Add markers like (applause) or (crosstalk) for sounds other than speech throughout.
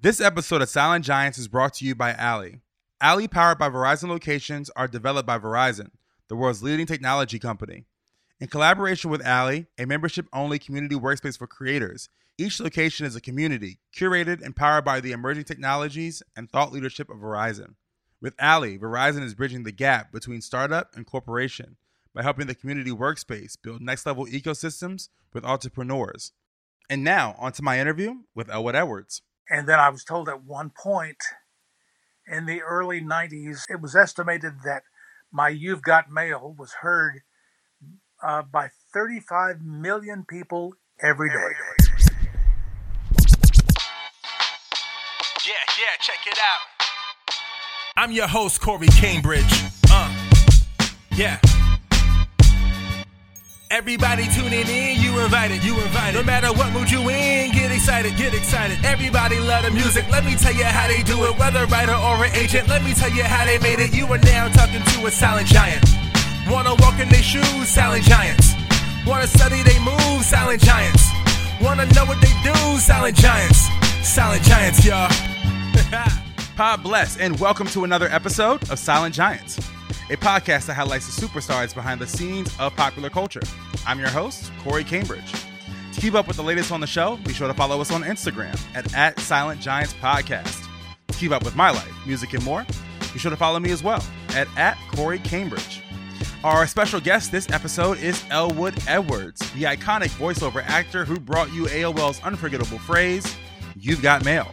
This episode of Silent Giants is brought to you by Alley. Alley, powered by Verizon locations, are developed by Verizon, the world's leading technology company. In collaboration with Alley, a membership only community workspace for creators, each location is a community curated and powered by the emerging technologies and thought leadership of Verizon. With Alley, Verizon is bridging the gap between startup and corporation by helping the community workspace build next level ecosystems with entrepreneurs. And now, onto my interview with Elwood Edwards. And then I was told at one point in the early 90s, it was estimated that my You've Got Mail was heard uh, by 35 million people every day. Yeah, yeah, check it out. I'm your host, Corey Cambridge. Uh, yeah. Everybody tuning in, you invited, you invited. No matter what mood you in, get excited, get excited. Everybody love the music, let me tell you how they do it. Whether writer or an agent, let me tell you how they made it. You are now talking to a silent giant. Wanna walk in their shoes, silent giants. Wanna study they moves, silent giants. Wanna know what they do, silent giants. Silent giants, y'all. (laughs) (laughs) Pod bless, and welcome to another episode of Silent Giants, a podcast that highlights the superstars behind the scenes of popular culture. I'm your host, Corey Cambridge. To keep up with the latest on the show, be sure to follow us on Instagram at, at Silent Giants Podcast. To keep up with my life, music, and more, be sure to follow me as well at, at Corey Cambridge. Our special guest this episode is Elwood Edwards, the iconic voiceover actor who brought you AOL's unforgettable phrase, You've Got Mail.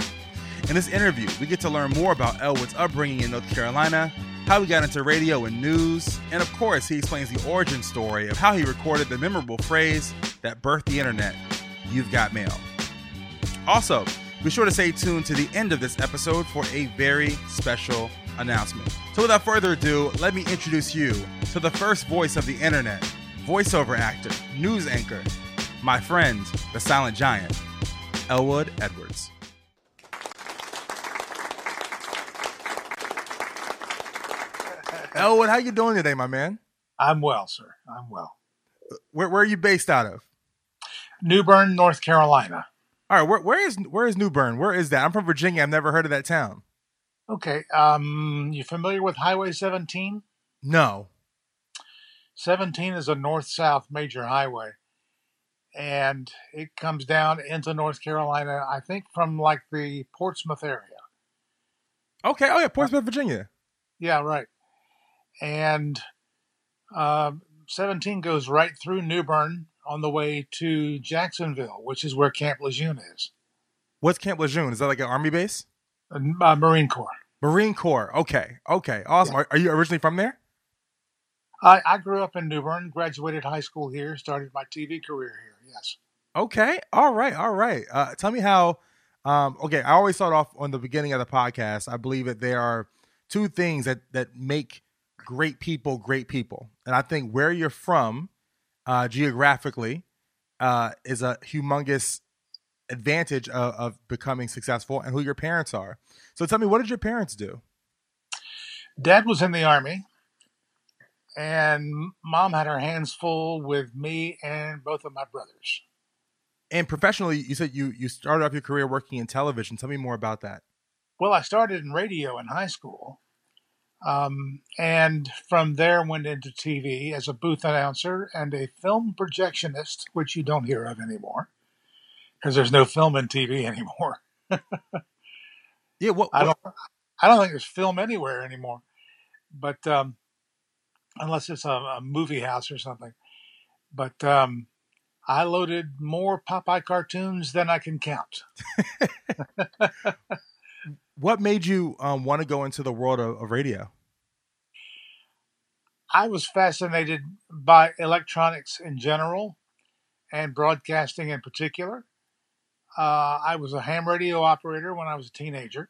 In this interview, we get to learn more about Elwood's upbringing in North Carolina, how he got into radio and news, and of course, he explains the origin story of how he recorded the memorable phrase that birthed the internet You've Got Mail. Also, be sure to stay tuned to the end of this episode for a very special announcement. So, without further ado, let me introduce you to the first voice of the internet, voiceover actor, news anchor, my friend, the silent giant, Elwood Edwards. Elwood, how you doing today, my man? I'm well, sir. I'm well. Where, where are you based out of? New Bern, North Carolina. All right, where, where is where is New Bern? Where is that? I'm from Virginia. I've never heard of that town. Okay. Um, you familiar with Highway 17? No. 17 is a north south major highway. And it comes down into North Carolina, I think from like the Portsmouth area. Okay. Oh yeah, Portsmouth, Virginia. Yeah, right. And uh, 17 goes right through New Bern on the way to Jacksonville, which is where Camp Lejeune is. What's Camp Lejeune? Is that like an army base? Uh, Marine Corps. Marine Corps. Okay. Okay. Awesome. Yeah. Are, are you originally from there? I, I grew up in New Bern, graduated high school here, started my TV career here. Yes. Okay. All right. All right. Uh, tell me how. Um, okay. I always start off on the beginning of the podcast. I believe that there are two things that that make great people great people, and I think where you're from, uh, geographically, uh, is a humongous advantage of, of becoming successful, and who your parents are. So tell me, what did your parents do? Dad was in the army, and mom had her hands full with me and both of my brothers. And professionally, you said you you started off your career working in television. Tell me more about that. Well, I started in radio in high school, um, and from there went into TV as a booth announcer and a film projectionist, which you don't hear of anymore because there's no film in TV (laughs) anymore. Yeah. What? I don't. I don't think there's film anywhere anymore, but um, unless it's a, a movie house or something. But um, I loaded more Popeye cartoons than I can count. (laughs) (laughs) what made you um, want to go into the world of, of radio? I was fascinated by electronics in general and broadcasting in particular. Uh, I was a ham radio operator when I was a teenager.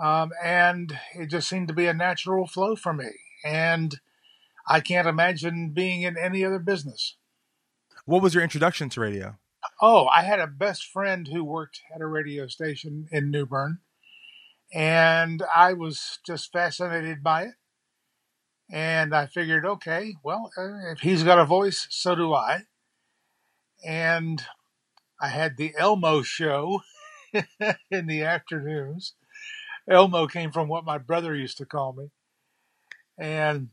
Um, and it just seemed to be a natural flow for me. And I can't imagine being in any other business. What was your introduction to radio? Oh, I had a best friend who worked at a radio station in New Bern, and I was just fascinated by it. And I figured, okay, well, uh, if he's got a voice, so do I. And I had the Elmo show (laughs) in the afternoons. Elmo came from what my brother used to call me, and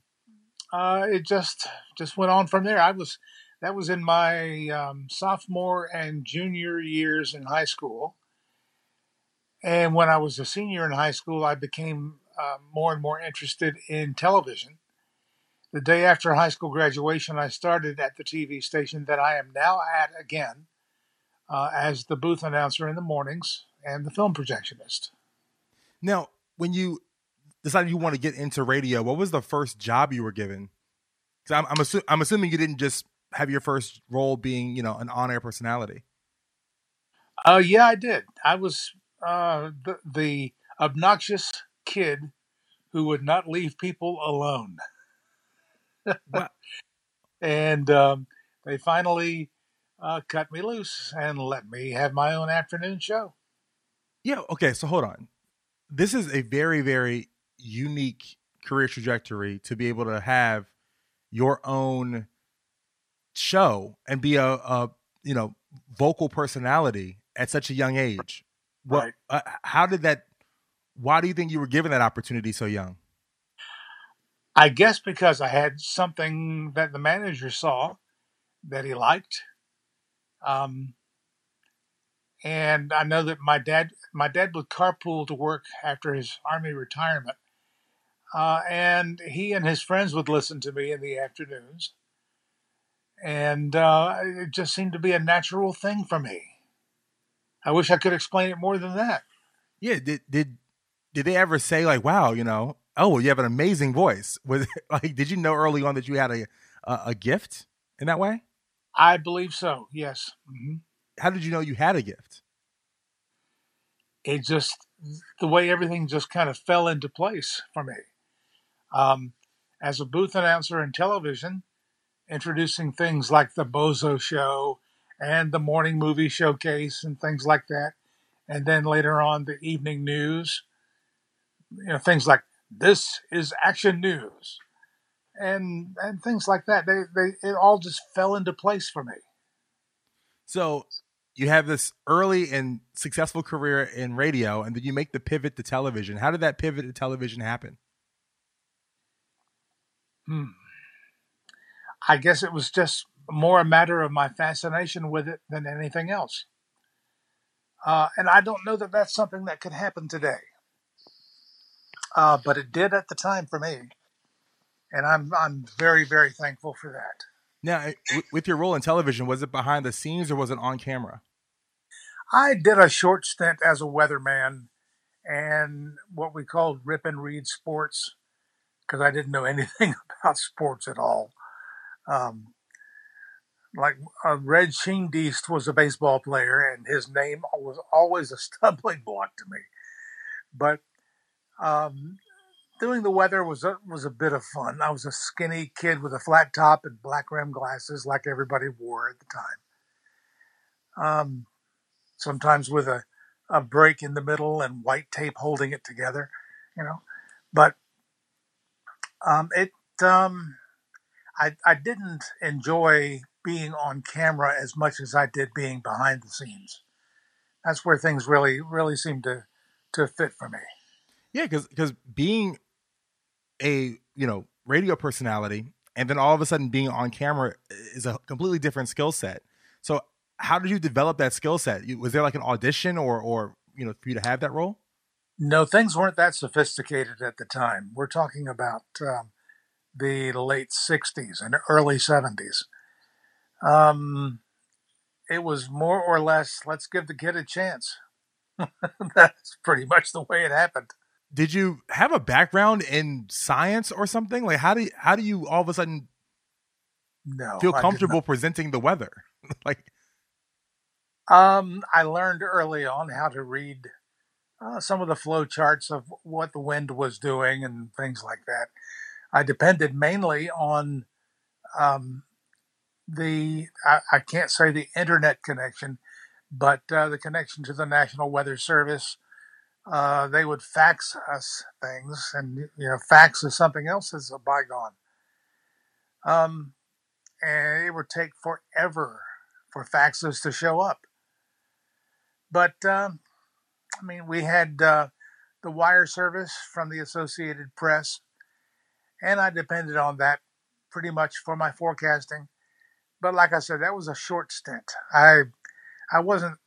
uh, it just just went on from there. I was that was in my um, sophomore and junior years in high school, and when I was a senior in high school, I became uh, more and more interested in television. The day after high school graduation, I started at the TV station that I am now at again uh, as the booth announcer in the mornings and the film projectionist. Now, when you decided you want to get into radio, what was the first job you were given? Because I'm I'm, assu- I'm assuming you didn't just have your first role being you know an on air personality. Oh uh, yeah, I did. I was uh, the, the obnoxious kid who would not leave people alone. (laughs) and um, they finally uh, cut me loose and let me have my own afternoon show. Yeah. Okay. So hold on. This is a very, very unique career trajectory to be able to have your own show and be a, a you know vocal personality at such a young age. What? Right. Uh, how did that? Why do you think you were given that opportunity so young? I guess because I had something that the manager saw that he liked. Um, and I know that my dad, my dad would carpool to work after his army retirement, uh, and he and his friends would listen to me in the afternoons, and uh, it just seemed to be a natural thing for me. I wish I could explain it more than that. Yeah, did did did they ever say like, "Wow, you know, oh, you have an amazing voice"? (laughs) Was like, did you know early on that you had a a, a gift in that way? I believe so. Yes. Mm-hmm. How did you know you had a gift? It just the way everything just kind of fell into place for me. Um, as a booth announcer in television, introducing things like the Bozo Show and the morning movie showcase and things like that, and then later on the evening news, you know, things like this is action news and and things like that. They they it all just fell into place for me. So you have this early and successful career in radio, and then you make the pivot to television. How did that pivot to television happen? Hmm. I guess it was just more a matter of my fascination with it than anything else. Uh, and I don't know that that's something that could happen today. Uh, but it did at the time for me and I'm I'm very very thankful for that. Now, with your role in television, was it behind the scenes or was it on camera? I did a short stint as a weatherman and what we called rip and read sports because I didn't know (laughs) anything about sports at all. Um, like uh, Red Schoendienst was a baseball player, and his name was always a (laughs) stumbling block to me. But um, doing the weather was a, was a bit of fun. I was a skinny kid with a flat top and black rim glasses, like everybody wore at the time. Um, sometimes with a a break in the middle and white tape holding it together, you know. But um, it um, I I didn't enjoy being on camera as much as I did being behind the scenes. That's where things really really seemed to to fit for me. Yeah, because because being a you know radio personality and then all of a sudden being on camera is a completely different skill set. So how did you develop that skill set? Was there like an audition or or you know for you to have that role? No, things weren't that sophisticated at the time. We're talking about um, the late '60s and early '70s. Um, it was more or less, let's give the kid a chance. (laughs) That's pretty much the way it happened did you have a background in science or something? Like how do you, how do you all of a sudden no feel comfortable presenting the weather? (laughs) like Um, I learned early on how to read uh, some of the flow charts of what the wind was doing and things like that. I depended mainly on um, the, I, I, can't say the internet connection, but uh, the connection to the National Weather Service. Uh, they would fax us things, and you know, fax is something else that's a bygone. Um, and it would take forever for faxes to show up. But um, I mean, we had uh, the wire service from the Associated Press, and I depended on that pretty much for my forecasting. But like I said, that was a short stint. I I wasn't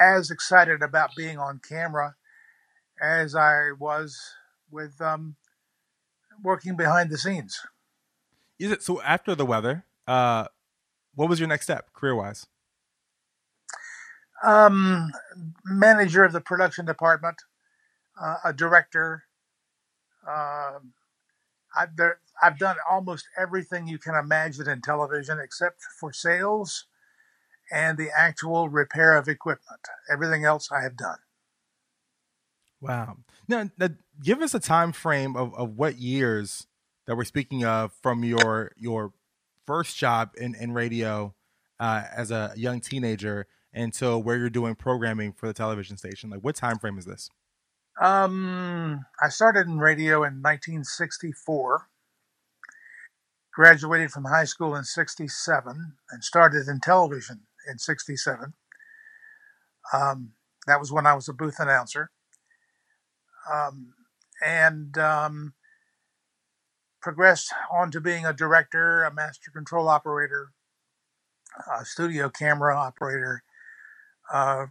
as excited about being on camera as I was with um, working behind the scenes. Is it so? After the weather, uh, what was your next step career wise? Um, manager of the production department, uh, a director. Uh, I've, there, I've done almost everything you can imagine in television except for sales and the actual repair of equipment. Everything else I have done. Wow. Now, now give us a time frame of, of what years that we're speaking of from your your first job in, in radio uh, as a young teenager until where you're doing programming for the television station? Like, what time frame is this? Um, I started in radio in 1964, graduated from high school in 67, and started in television in 67. Um, that was when I was a booth announcer. Um, and um, progressed on to being a director, a master control operator, a studio camera operator, uh,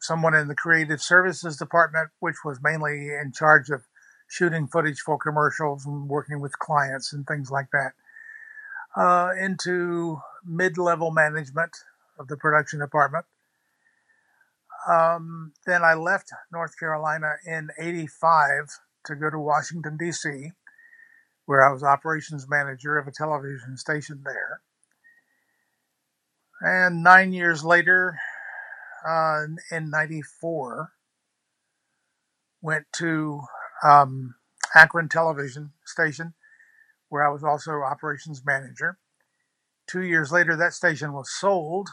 someone in the creative services department, which was mainly in charge of shooting footage for commercials and working with clients and things like that, uh, into mid level management of the production department. Um, then I left North Carolina in 85 to go to Washington, D.C., where I was operations manager of a television station there. And nine years later, uh, in 94, went to um, Akron Television Station, where I was also operations manager. Two years later, that station was sold,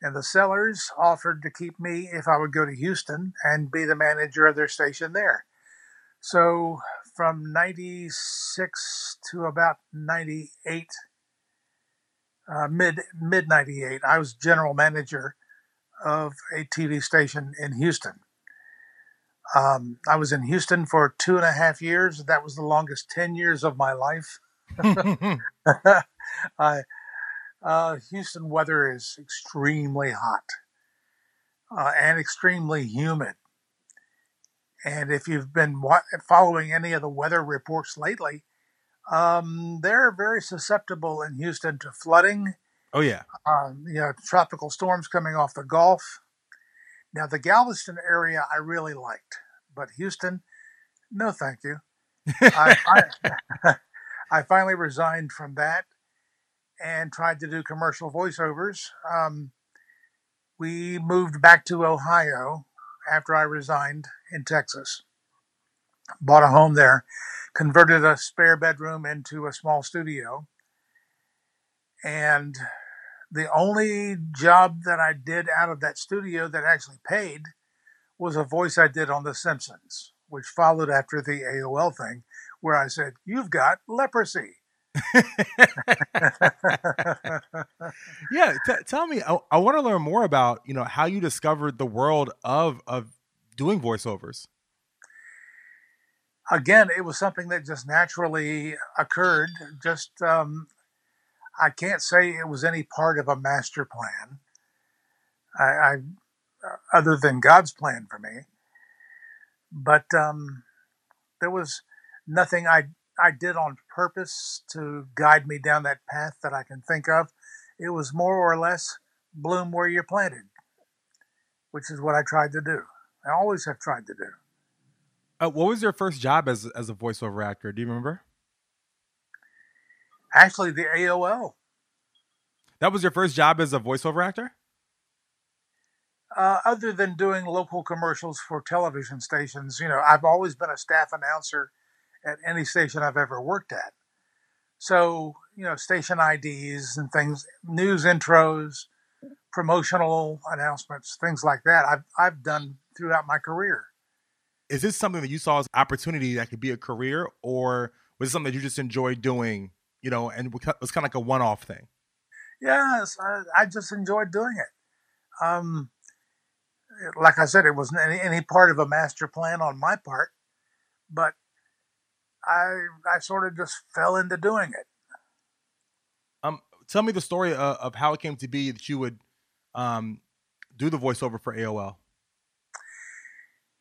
and the sellers offered to keep me if I would go to Houston and be the manager of their station there. So from 96 to about 98, uh, mid mid 98, I was general manager of a TV station in Houston. Um, I was in Houston for two and a half years. That was the longest 10 years of my life. (laughs) (laughs) I, uh, Houston weather is extremely hot uh, and extremely humid. And if you've been wa- following any of the weather reports lately, um, they're very susceptible in Houston to flooding Oh yeah. Um, you know, tropical storms coming off the Gulf. Now the Galveston area I really liked, but Houston, no, thank you. I, I, (laughs) (laughs) I, finally resigned from that and tried to do commercial voiceovers. Um, we moved back to Ohio after I resigned in Texas. Bought a home there, converted a spare bedroom into a small studio, and the only job that I did out of that studio that actually paid was a voice I did on The Simpsons, which followed after the AOL thing, where I said, You've got leprosy. (laughs) yeah, t- tell me. I, I want to learn more about you know how you discovered the world of of doing voiceovers. Again, it was something that just naturally occurred. Just um, I can't say it was any part of a master plan. I, I uh, other than God's plan for me, but um, there was nothing I I did on purpose to guide me down that path that I can think of. It was more or less bloom where you're planted, which is what I tried to do. I always have tried to do. Uh, what was your first job as as a voiceover actor? Do you remember? Actually, the AOL. That was your first job as a voiceover actor? Uh, other than doing local commercials for television stations, you know, I've always been a staff announcer at any station I've ever worked at. So, you know, station IDs and things, news intros, promotional announcements, things like that. I've I've done throughout my career. Is this something that you saw as opportunity that could be a career, or was it something that you just enjoyed doing? You know, and it was kind of like a one-off thing. Yes, I, I just enjoyed doing it. Um, like I said, it wasn't any, any part of a master plan on my part, but I I sort of just fell into doing it. Um, tell me the story of, of how it came to be that you would um, do the voiceover for AOL.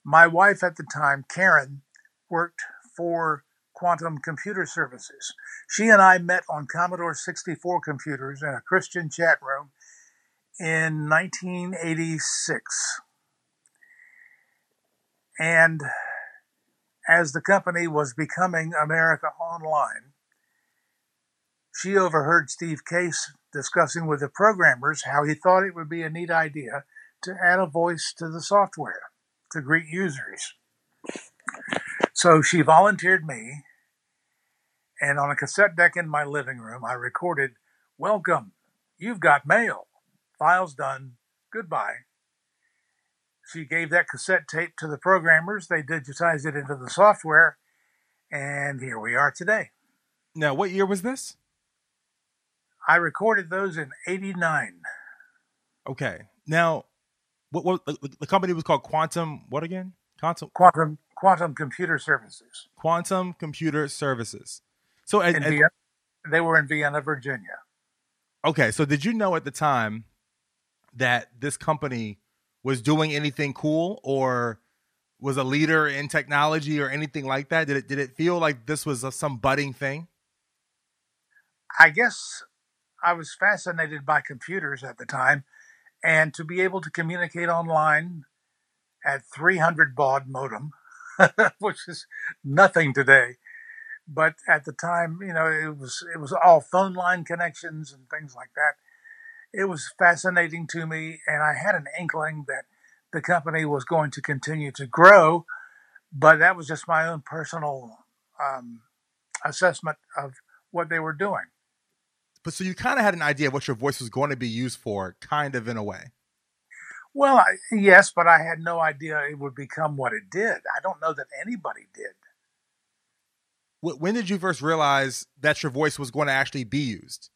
My wife at the time, Karen, worked for Quantum Computer Services. She and I met on Commodore 64 computers in a Christian chat room in 1986. And as the company was becoming America Online, she overheard Steve Case discussing with the programmers how he thought it would be a neat idea to add a voice to the software to greet users. So she volunteered me, and on a cassette deck in my living room, I recorded, Welcome, you've got mail. Files done. Goodbye. She gave that cassette tape to the programmers. They digitized it into the software, and here we are today. Now, what year was this? I recorded those in '89. Okay. Now, what, what the company was called Quantum? What again? Quantum Quantum Quantum Computer Services. Quantum Computer Services. So, and, Vienna, they were in Vienna, Virginia. Okay, so did you know at the time that this company was doing anything cool or was a leader in technology or anything like that? Did it did it feel like this was a, some budding thing? I guess I was fascinated by computers at the time, and to be able to communicate online at 300 baud modem, (laughs) which is nothing today, but at the time, you know, it was it was all phone line connections and things like that it was fascinating to me, and I had an inkling that the company was going to continue to grow, but that was just my own personal um, assessment of what they were doing. But so you kind of had an idea of what your voice was going to be used for, kind of in a way. Well, I, yes, but I had no idea it would become what it did. I don't know that anybody did. When did you first realize that your voice was going to actually be used?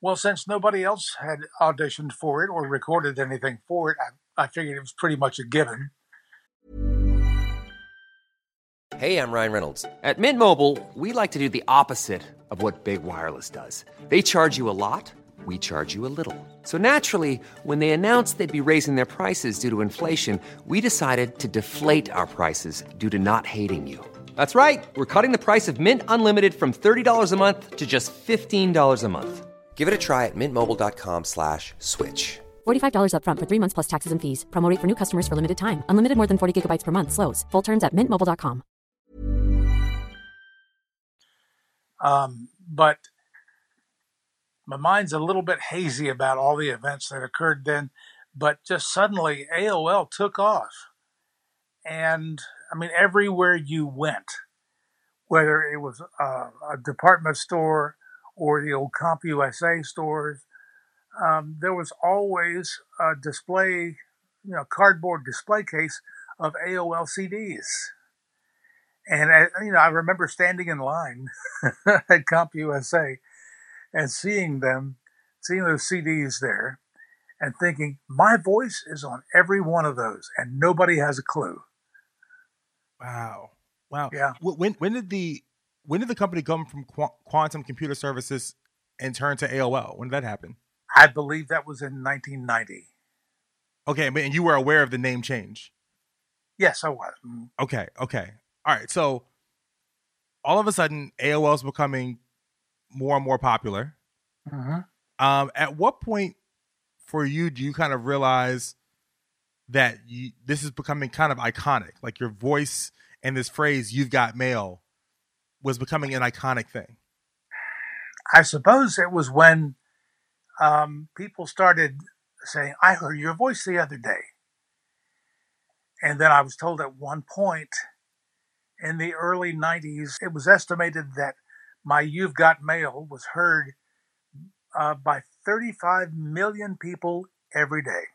Well, since nobody else had auditioned for it or recorded anything for it, I, I figured it was pretty much a given. Hey, I'm Ryan Reynolds. At Mint Mobile, we like to do the opposite of what Big Wireless does. They charge you a lot, we charge you a little. So naturally, when they announced they'd be raising their prices due to inflation, we decided to deflate our prices due to not hating you. That's right. We're cutting the price of Mint Unlimited from $30 a month to just $15 a month. Give it a try at mintmobile.com slash switch. $45 upfront for three months plus taxes and fees. Promo for new customers for limited time. Unlimited more than 40 gigabytes per month. Slows. Full terms at mintmobile.com. Um, but my mind's a little bit hazy about all the events that occurred then. But just suddenly AOL took off. And I mean, everywhere you went, whether it was a, a department store, or the old CompUSA stores, um, there was always a display, you know, cardboard display case of AOL CDs. And, uh, you know, I remember standing in line (laughs) at CompUSA and seeing them, seeing those CDs there and thinking, my voice is on every one of those and nobody has a clue. Wow. Wow. Yeah. When, when did the when did the company come from Qu- Quantum Computer Services and turn to AOL? When did that happen? I believe that was in 1990. Okay, and you were aware of the name change? Yes, I was. Mm-hmm. Okay, okay. All right. So all of a sudden, AOL is becoming more and more popular. Mm-hmm. Um, at what point for you do you kind of realize that you, this is becoming kind of iconic? Like your voice and this phrase, you've got mail, was becoming an iconic thing? I suppose it was when um, people started saying, I heard your voice the other day. And then I was told at one point in the early 90s, it was estimated that my You've Got Mail was heard uh, by 35 million people every day.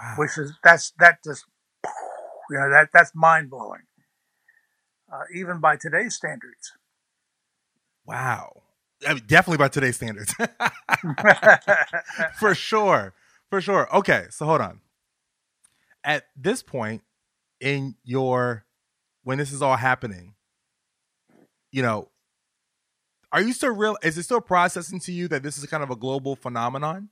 Wow. Which is, that's, that just, you know, that, that's mind blowing. Uh, even by today's standards. Wow. I mean, definitely by today's standards. (laughs) For sure. For sure. Okay, so hold on. At this point in your when this is all happening, you know, are you still real is it still processing to you that this is kind of a global phenomenon?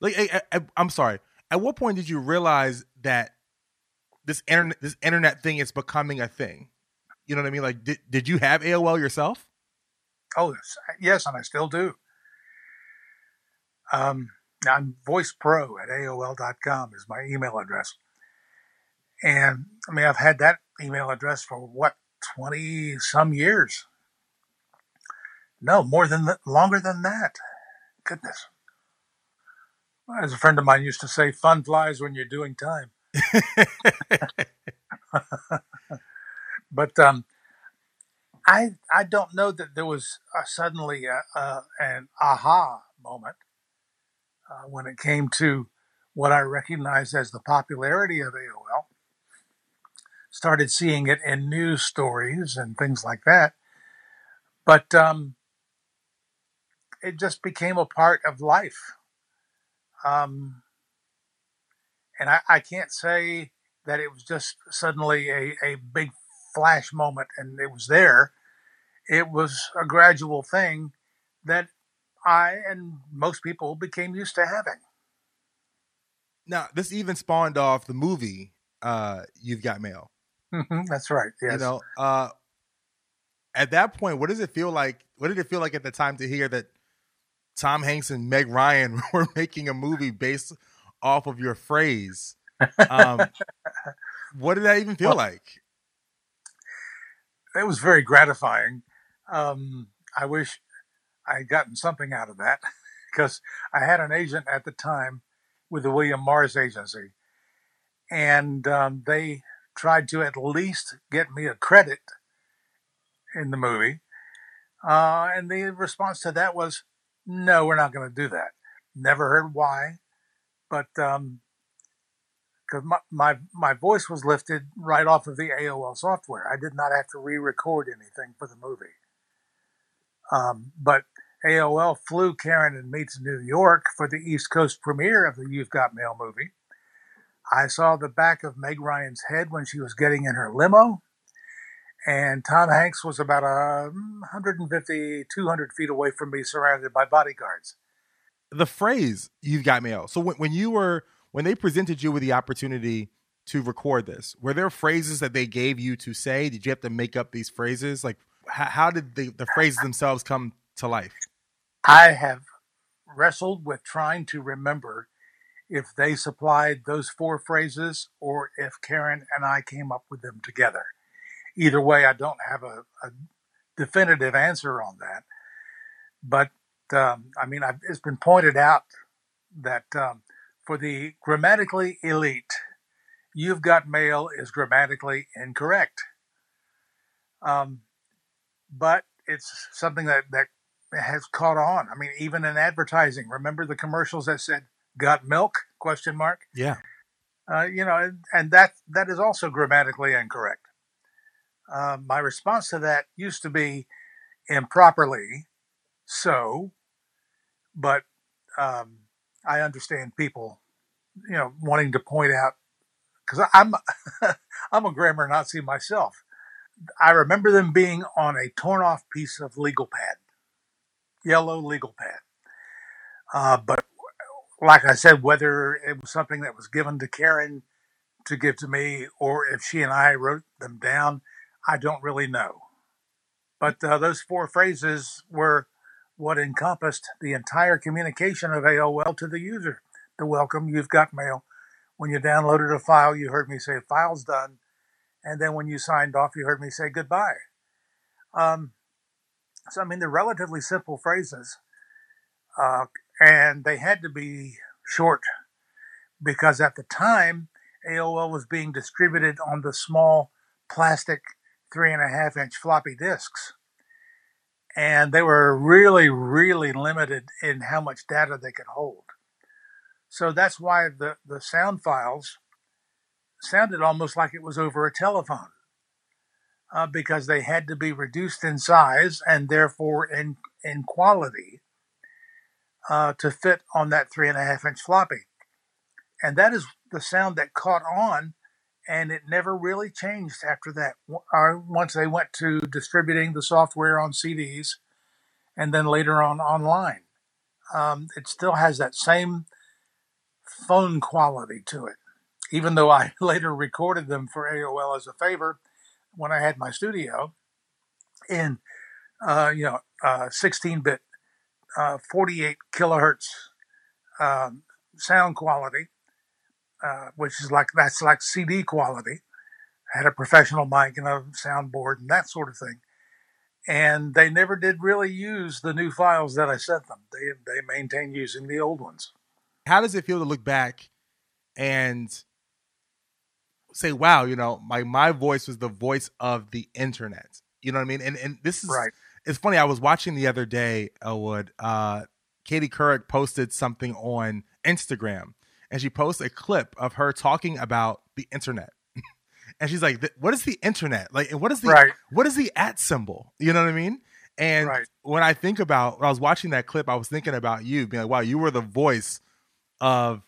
Like I, I'm sorry. At what point did you realize that this internet this internet thing is becoming a thing? You know what I mean? Like did, did you have AOL yourself? Oh, yes, and I still do. Um, I'm voicepro at AOL.com is my email address. And I mean, I've had that email address for what, 20 some years? No, more than longer than that. Goodness. As a friend of mine used to say, fun flies when you're doing time. (laughs) but um, I I don't know that there was a, suddenly a, a, an aha moment uh, when it came to what I recognized as the popularity of AOL. Started seeing it in news stories and things like that, but um, it just became a part of life. Um, and I, I can't say that it was just suddenly a, a big flash moment and it was there. It was a gradual thing that I and most people became used to having. Now, this even spawned off the movie uh, "You've Got Mail." Mm-hmm, that's right. Yes. You know, uh, at that point, what does it feel like? What did it feel like at the time to hear that Tom Hanks and Meg Ryan (laughs) were making a movie based off of your phrase? Um, what did that even feel well, like? It was very gratifying. Um, I wish I had gotten something out of that because I had an agent at the time with the William Morris Agency, and um, they tried to at least get me a credit in the movie. Uh, and the response to that was, no, we're not going to do that. Never heard why, but um, because my, my, my voice was lifted right off of the AOL software. I did not have to re-record anything for the movie. Um, but AOL flew Karen and me to New York for the East Coast premiere of the You've Got Mail movie. I saw the back of Meg Ryan's head when she was getting in her limo. And Tom Hanks was about uh, a 150, 200 feet away from me, surrounded by bodyguards. The phrase "You've got mail." So when, when you were when they presented you with the opportunity to record this, were there phrases that they gave you to say? Did you have to make up these phrases? Like, how, how did the, the phrases themselves come to life? I have wrestled with trying to remember if they supplied those four phrases or if Karen and I came up with them together. Either way, I don't have a, a definitive answer on that. But um, I mean, I've, it's been pointed out that um, for the grammatically elite, you've got mail is grammatically incorrect. Um, but it's something that, that has caught on. I mean, even in advertising, remember the commercials that said "Got milk?" question mark. Yeah. Uh, you know, and that that is also grammatically incorrect. Uh, my response to that used to be improperly so, but um, I understand people, you know, wanting to point out because I'm (laughs) I'm a grammar Nazi myself. I remember them being on a torn off piece of legal pad yellow legal pad. Uh, but like I said, whether it was something that was given to Karen to give to me or if she and I wrote them down, I don't really know. But uh, those four phrases were what encompassed the entire communication of AOL to the user. The welcome, you've got mail. When you downloaded a file, you heard me say, file's done. And then when you signed off, you heard me say goodbye. Um, so, I mean, they're relatively simple phrases, uh, and they had to be short because at the time AOL was being distributed on the small plastic three and a half inch floppy disks. And they were really, really limited in how much data they could hold. So that's why the, the sound files sounded almost like it was over a telephone uh, because they had to be reduced in size and therefore in, in quality uh, to fit on that three and a half inch floppy. And that is the sound that caught on and it never really changed after that. Uh, once they went to distributing the software on CDs and then later on online, um, it still has that same phone quality to it. Even though I (laughs) later recorded them for AOL as a favor when I had my studio in, uh, you know, 16-bit, uh, 48 kilohertz um, sound quality uh, which is like that's like CD quality. I had a professional mic and a soundboard and that sort of thing. And they never did really use the new files that I sent them. They they maintained using the old ones. How does it feel to look back and say, "Wow, you know, my my voice was the voice of the internet." You know what I mean? And and this is right. It's funny. I was watching the other day. Elwood. Uh, Katie Couric posted something on Instagram and she posts a clip of her talking about the internet. (laughs) and she's like, "What is the internet? Like, and what is the right. what is the at symbol? You know what I mean?" And right. when I think about when I was watching that clip, I was thinking about you being like, "Wow, you were the voice of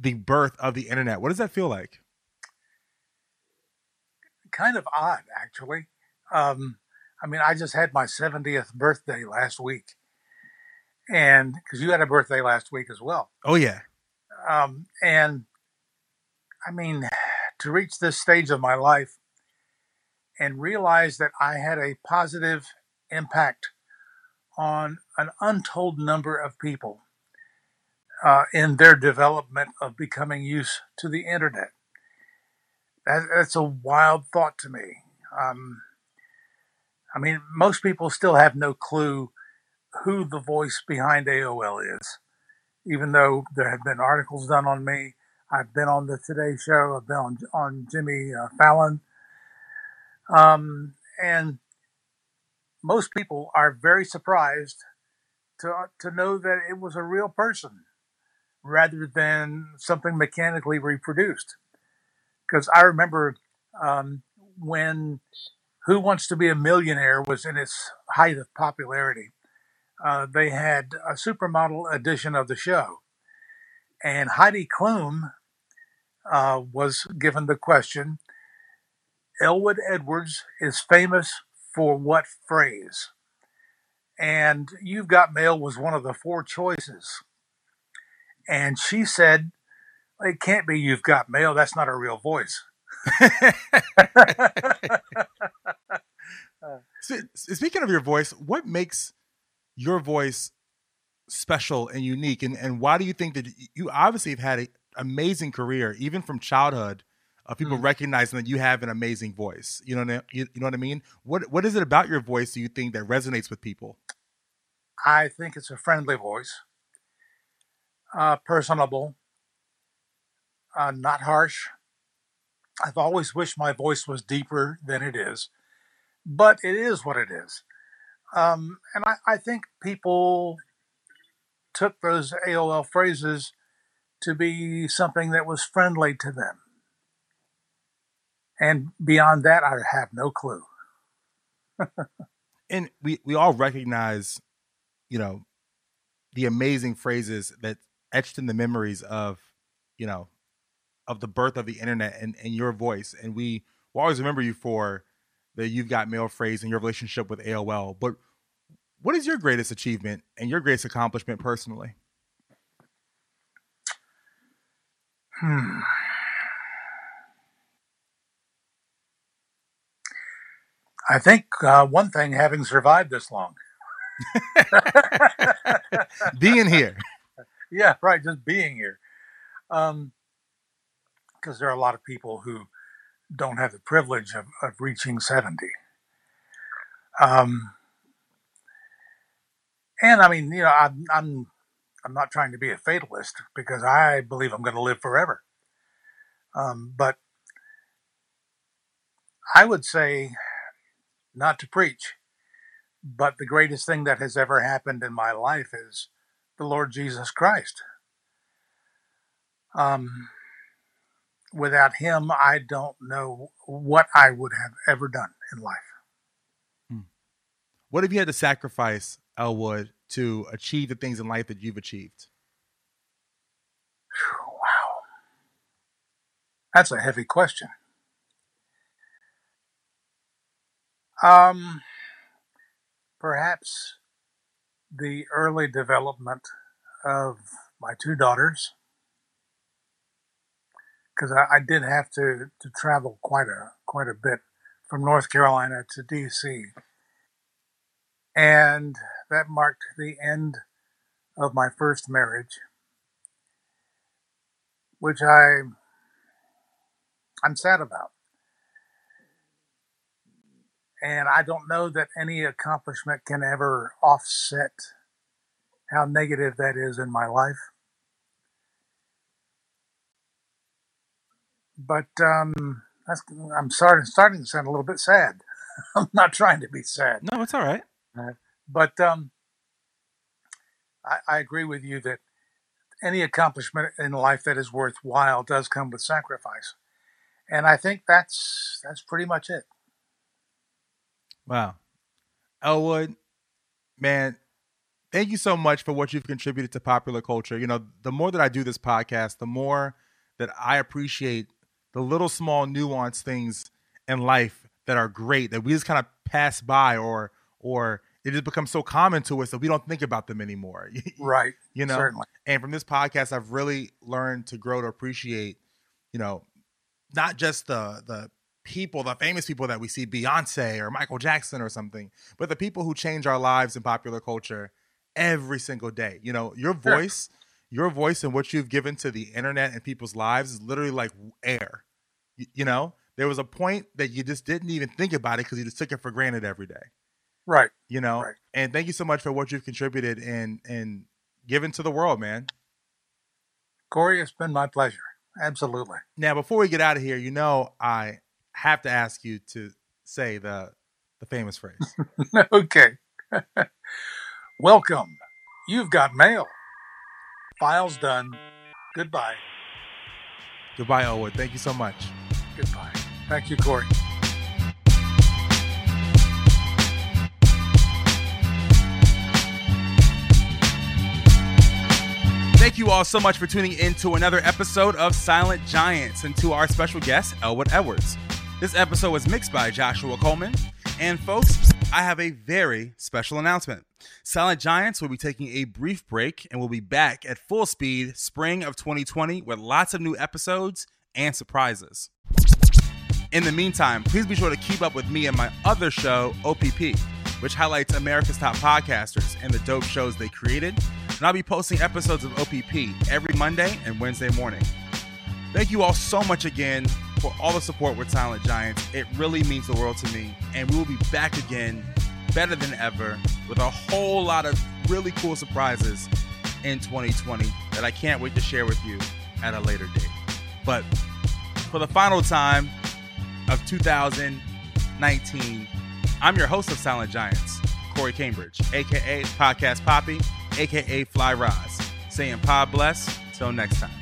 the birth of the internet." What does that feel like? Kind of odd, actually. Um, I mean, I just had my 70th birthday last week, and because you had a birthday last week as well. Oh yeah. Um, and I mean, to reach this stage of my life and realize that I had a positive impact on an untold number of people uh, in their development of becoming used to the internet. That, that's a wild thought to me. Um, I mean, most people still have no clue who the voice behind AOL is even though there have been articles done on me. I've been on the Today Show. I've been on, on Jimmy uh, Fallon. Um, and most people are very surprised to, to know that it was a real person rather than something mechanically reproduced. Because I remember um, when Who Wants to Be a Millionaire was in its height of popularity uh, they had a supermodel edition of the show. And Heidi Klum uh, was given the question Elwood Edwards is famous for what phrase? And You've Got Mail was one of the four choices. And she said, It can't be You've Got Mail. That's not a real voice. (laughs) (laughs) Speaking of your voice, what makes your voice special and unique and, and why do you think that you obviously have had an amazing career even from childhood of people mm recognizing that you have an amazing voice you know you, you know what i mean? What what is it about your voice do you think that resonates with people? I think it's a friendly voice uh, personable uh, not harsh. I've always wished my voice was deeper than it is but it is what it is um, and I, I think people took those AOL phrases to be something that was friendly to them. And beyond that, I have no clue. and we, we all recognize, you know, the amazing phrases that etched in the memories of, you know, of the birth of the internet and, and your voice. And we will always remember you for the you've got mail phrase and your relationship with AOL. But what is your greatest achievement and your greatest accomplishment personally? Hmm. (sighs) I think uh, one thing, having survived this long, (laughs) being here. (laughs) Yeah, right. Just being here. Um, because there are a lot of people who don't have the privilege of, of reaching 70. Um, and I mean, you know, I'm, I'm, I'm not trying to be a fatalist because I believe I'm going to live forever. Um, but I would say, not to preach, but the greatest thing that has ever happened in my life is the Lord Jesus Christ. Um, without him, I don't know what I would have ever done in life. What have you had to sacrifice, Elwood, to achieve the things in life that you've achieved? Wow. That's a heavy question. Um, perhaps the early development of my two daughters, because I, I did have to, to travel quite a quite a bit from North Carolina to D.C. And that marked the end of my first marriage, which I I'm sad about. And I don't know that any accomplishment can ever offset how negative that is in my life. But um, that's, I'm starting starting to sound a little bit sad. (laughs) I'm not trying to be sad. No, it's all right. But um, I, I agree with you that any accomplishment in life that is worthwhile does come with sacrifice, and I think that's that's pretty much it. Wow. Elwood, man, thank you so much for what you've contributed to popular culture. You know, the more that I do this podcast, the more that I appreciate the little small nuanced things in life that are great that we just kind of pass by or or it just becomes so common to us that we don't think about them anymore. (laughs) Right. you know Certainly. and from this podcast i've really learned to grow to appreciate you know not just the the people the famous people that we see beyonce or michael jackson or something but the people who change our lives in popular culture every single day you know your Sure. Your voice and what you've given to the internet and people's lives is literally like air you, you know there was a point that you just didn't even think about it because you just took it for granted every day Right. you know Right. and thank you so much for what you've contributed and and given to the world man Corey, it's been my pleasure. Absolutely. now before we get out of here you know i have to ask you to say the the famous phrase (laughs) okay. (laughs) Welcome. You've got mail. Files done. Goodbye. goodbye elwood thank you so much Goodbye. Thank you, Corey. Thank you all so much for tuning in to another episode of Silent Giants and to our special guest, Elwood Edwards. This episode was mixed by Joshua Coleman. And folks, I have a very special announcement. Silent Giants will be taking a brief break and will be back at full speed spring of 2020 with lots of new episodes and surprises. In the meantime, please be sure to keep up with me and my other show, OPP, which highlights America's top podcasters and the dope shows they created. And I'll be posting episodes of OPP every Monday and Wednesday morning. Thank you all so much again for all the support with Silent Giants. It really means the world to me. And we will be back again better than ever with a whole lot of really cool surprises in 2020 that I can't wait to share with you at a later date. But for the final time of 2019, I'm your host of Silent Giants, Corey Cambridge, aka Podcast Poppy, aka Fly Roz, saying pod bless. Till next time.